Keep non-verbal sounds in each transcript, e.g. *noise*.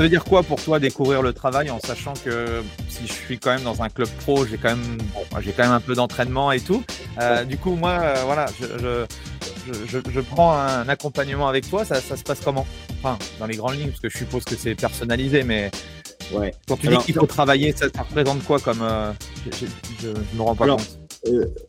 ça veut dire quoi pour toi découvrir le travail en sachant que si je suis quand même dans un club pro, j'ai quand même, j'ai quand même un peu d'entraînement et tout. Euh, du coup, moi, euh, voilà, je, je, je, prends un accompagnement avec toi. Ça, ça, se passe comment? Enfin, dans les grandes lignes, parce que je suppose que c'est personnalisé, mais ouais. quand tu dis qu'il faut travailler, ça, représente quoi comme euh, je, ne me rends pas compte.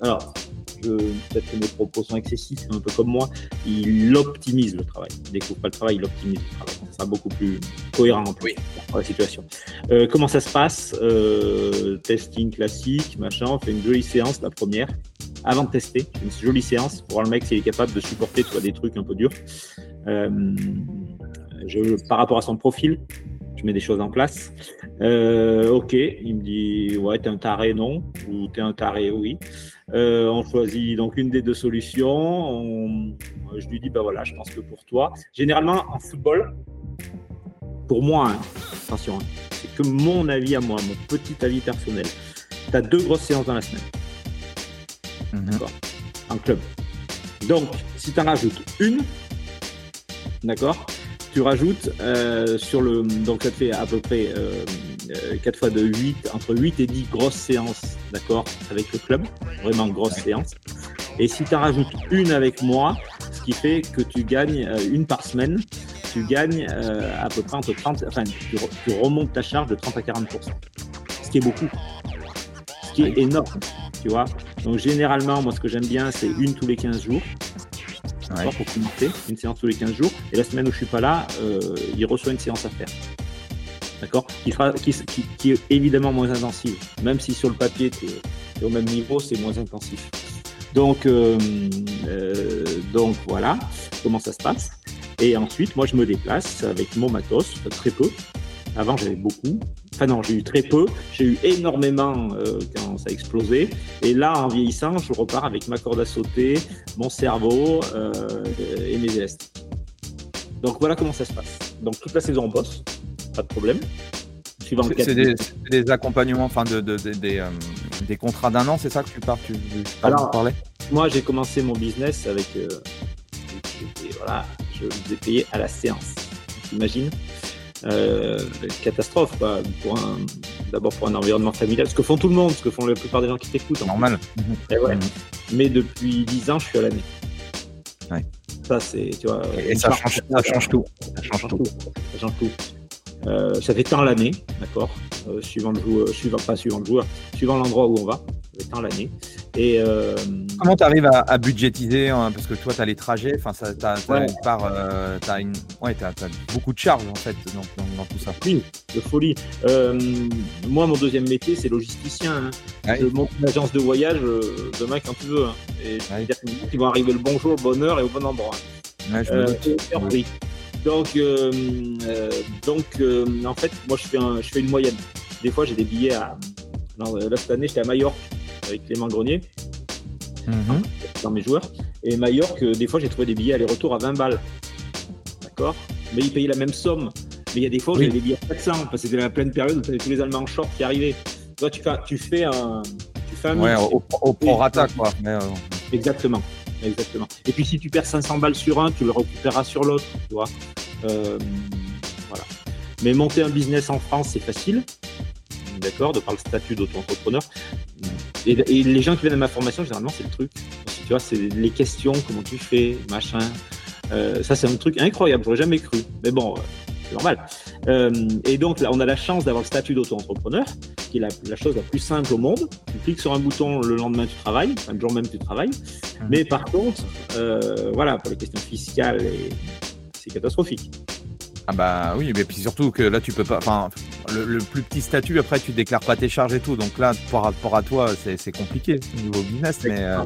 Alors, peut-être que mes propos sont excessifs, un peu comme moi, il optimise le travail. Il découvre pas le travail, il optimise le travail. Ça sera beaucoup plus cohérent en plus pour la situation. Euh, comment ça se passe? Euh, Testing classique, machin, on fait une jolie séance, la première, avant de tester. Une jolie séance pour voir le mec s'il est capable de supporter soit des trucs un peu durs. Euh, je, par rapport à son profil, je mets des choses en place. Ok, il me dit ouais, t'es un taré, non Ou t'es un taré, oui. Euh, on choisit donc une des deux solutions. je lui dis, ben voilà, je pense que pour toi. Généralement, en football, pour moi, hein, attention, hein, c'est que mon avis à moi, mon petit avis personnel. Tu as deux grosses séances dans la semaine. Mhm. En club. Donc, si tu en rajoutes une, d'accord, tu rajoutes euh, sur le. Donc, ça te fait à peu près euh, 4 fois de 8, entre 8 et 10 grosses séances, d'accord, avec le club, vraiment grosses séances. Et si tu en rajoutes une avec moi, ce qui fait que tu gagnes euh, une par semaine, tu gagnes euh, à peu près entre 30, enfin, tu, remontes ta charge de 30 à 40% ce qui est beaucoup, ce qui est énorme, tu vois. Donc généralement, moi, ce que j'aime bien, c'est une tous les 15 jours. Pour commencer, une séance tous les 15 jours. Et la semaine où je suis pas là, euh, il reçoit une séance à faire d'accord? Qui, qui, qui, est évidemment moins intensive, même si sur le papier, tu es, au même niveau, c'est moins intensif. Donc, euh, euh, donc voilà comment ça se passe. Et ensuite, moi, je me déplace avec mon matos, très peu. Avant, j'avais beaucoup. Enfin non, j'ai eu très peu. J'ai eu énormément euh, quand ça a explosé. Et là, en vieillissant, je repars avec ma corde à sauter, mon cerveau et mes élastiques. Donc voilà comment ça se passe. Donc toute la saison, on bosse pas de problème. C'est des, des, accompagnements, enfin de, des, euh, des, contrats d'un an, c'est ça que tu pars tu, Alors, parler? Moi, j'ai commencé mon business avec. Euh, voilà, je vous ai payé à la séance. T'imagines? Euh, catastrophe, quoi. Pour un, d'abord pour un environnement familial, ce que font tout le monde, ce que font la plupart des gens qui t'écoutent. Normal. Ouais. Mais depuis 10 ans, je suis à l'année. Ouais. Ça, c'est, tu vois. Et ça change, ça change, tout. Ça change tout. Ça change tout. Euh, ça fait tant l'année, d'accord euh, Suivant le joueur, suivant, pas suivant le joueur, suivant l'endroit où on va, ça fait tant l'année. Et euh, comment tu arrives à, budgétiser hein, Parce que toi, tu as les trajets, enfin, tu as, as une, ouais, as, beaucoup de charges en fait dans, tout ça. Oui, de folie. moi, mon deuxième métier, c'est logisticien. Hein. Je monte une agence de voyage demain quand tu veux. Hein. Et dire qu'ils vont arriver le bon jour, bonne heure et au bon endroit. Je donc, euh, euh, donc euh, en fait, moi, je fais, je fais une moyenne. Des fois, j'ai des billets à. là, cette année, j'étais à Majorque avec Clément Grenier, mhm. dans mes joueurs. Et Majorque, des fois, j'ai trouvé des billets aller-retour à 20 balles. D'accord? Mais ils payaient la même somme. Mais il y a des fois où j'avais des billets à 400 parce que c'était la pleine période où tu avais tous les Allemands en short qui arrivaient. Toi, tu fais, tu fais un. Tu fais un ouais, au, au prorata, quoi. Exactement. Exactement. Et puis si tu perds 500 balles sur un, tu le récupéreras sur l'autre, tu vois. Euh, voilà. Mais monter un business en France, c'est facile, d'accord, de par le statut d'auto-entrepreneur. Et, les gens qui viennent à ma formation, généralement, c'est le truc. Tu vois, c'est les questions, comment tu fais, machin. Euh, ça, c'est un truc incroyable, j'aurais jamais cru. Mais bon, euh, c'est normal. et donc, là, on a la chance d'avoir le statut d'auto-entrepreneur qui est la, chose la plus simple au monde. Tu cliques sur un bouton, le lendemain tu travailles, le jour même tu travailles. Mhm. Mais par contre, euh, voilà, pour les questions fiscales, c'est catastrophique. Ah bah oui, mais puis surtout que là tu peux pas. Enfin, le, plus petit statut, après tu déclares pas tes charges et tout. Donc là, par rapport à toi, c'est compliqué au niveau business. Mais euh,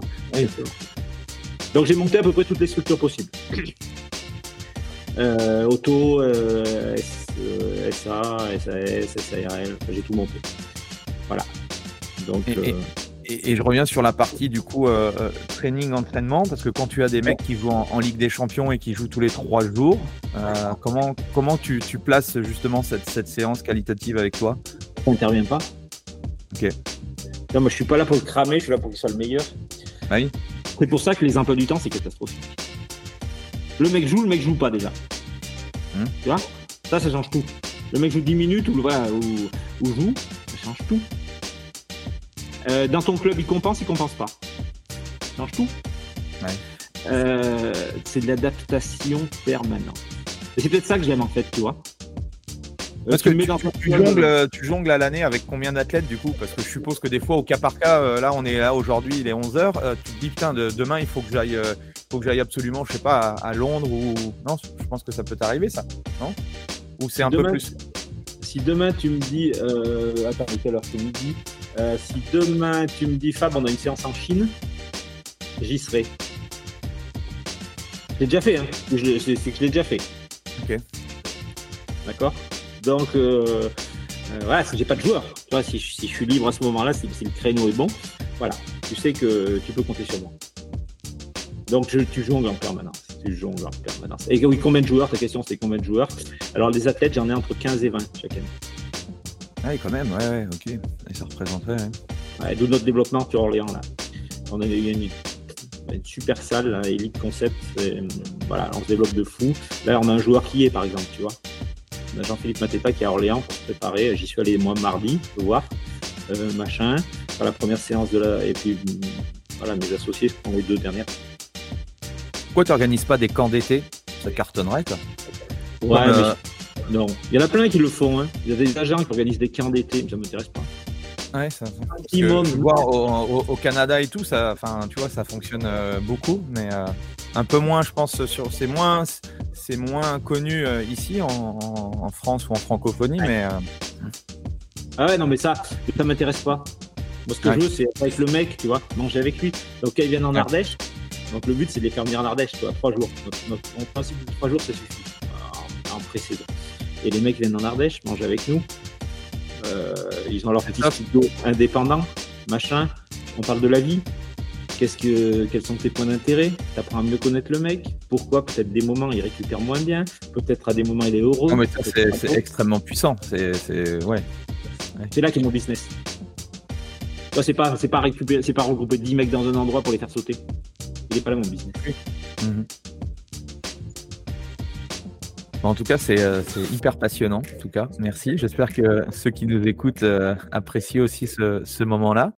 Donc j'ai monté à peu près toutes les structures possibles. *clears throat* Euh, auto, SA, SAS, SARL, j'ai tout monté. Voilà. Donc. Et, et, je reviens sur la partie du coup euh, euh, training entraînement parce que quand tu as des mecs qui jouent en, Ligue des Champions et qui jouent tous les trois jours, euh, comment comment tu, tu, places justement cette, cette séance qualitative avec toi? Ça n'intervient pas. Ok. Non, moi je suis pas là pour le cramer, je suis là pour qu'il soit le meilleur. Oui? C'est pour ça que les emplois du temps c'est catastrophique. Le mec joue, le mec joue pas déjà. Hmm? Tu vois? Ça, ça change tout. Le mec joue 10 minutes ou, voilà, ou, ou joue, ça change tout. Euh, dans ton club, il compense, il compense pas. Ça change tout. Ouais. Euh, c'est de l'adaptation permanente. Et c'est peut-être ça que j'aime en fait, tu vois. Euh, Parce tu que tu, jongles, tu jongles à l'année avec combien d'athlètes du coup? Parce que je suppose que des fois au cas par cas, euh, là on est là aujourd'hui, il est 11h, tu te dis putain de- demain il faut que j'aille euh, faut que j'aille absolument, je sais pas, à, à Londres ou non, je pense que ça peut t'arriver ça, non? Ou c'est un peu Demain, plus? Si demain tu me dis, euh, attends, à quelle heure c'est midi? Euh, Si demain tu me dis, Fab, on a une séance en Chine, j'y serai. J'ai déjà fait, hein. Je l'ai- C'est que je l'ai déjà fait. Ok. D'accord? Donc, euh, euh, voilà, si j'ai pas de joueur, tu vois, si, je- si je suis libre à ce moment-là, si, si le créneau est bon, voilà, tu sais que tu peux compter sur moi. Donc, je, tu jongles en permanence. Tu jongles en permanence. Et oui, combien de joueurs? Ta question, c'est combien de joueurs? Alors, les athlètes, j'en ai entre 15 et 20 chaque année. Ah oui, quand même, ouais, ouais, ok. Et ça représenterait. ouais. Ouais, D'où notre développement sur Orléans, là. On a eu une, une super salle, là, Elite Concept. et, euh, voilà, on se développe de fou. Là, on a un joueur qui y est, par exemple, tu vois. On a Jean-Philippe Matépa qui est à Orléans pour se préparer. J'y suis allé, moi, mardi, le voir. Euh, machin. Faire la première séance de la. Et puis, voilà, mes associés sont les deux dernières. Pourquoi tu n'organises pas des camps d'été? Ça cartonnerait, toi. Ouais, Non. Il y en a plein qui le font. Hein. Il y a des agents qui organisent des camps d'été, mais ça m'intéresse pas. Ouais, ça. vois au, au- au Canada et tout, ça, enfin, tu vois, ça fonctionne euh, beaucoup, mais euh, un peu moins, je pense, sur, c'est moins, c'est moins connu euh, ici en, France ou en francophonie, mais euh, Ah ouais, non, mais ça, ça m'intéresse pas. Moi, ce que Ouais. je veux, c'est être avec le mec, tu vois, manger avec lui. Donc, quand ils viennent en Ouais. Ardèche, donc le but, c'est de les faire venir en Ardèche, tu vois, trois jours. Notre- en principe, trois jours, ça suffit en, en pré-saison. Et les mecs viennent en Ardèche, mangent avec nous. Euh, ils ont leur petit studio indépendant, machin. On parle de la vie. Qu'est-ce que, quels sont tes points d'intérêt? T'apprends à mieux connaître le mec? Pourquoi? Peut-être des moments il récupère moins bien. Peut-être à des moments il est heureux. non, mais ça, c'est, extrêmement puissant. C'est, c'est, ouais. C'est là qu'est mon business. Toi, c'est pas, c'est pas récupérer, c'est pas regrouper 10 mecs dans un endroit pour les faire sauter. Il est pas là mon business. Mhm. En tout cas, c'est, euh, c'est hyper passionnant. En tout cas, merci. J'espère que ceux qui nous écoutent euh, apprécient aussi ce, ce moment-là.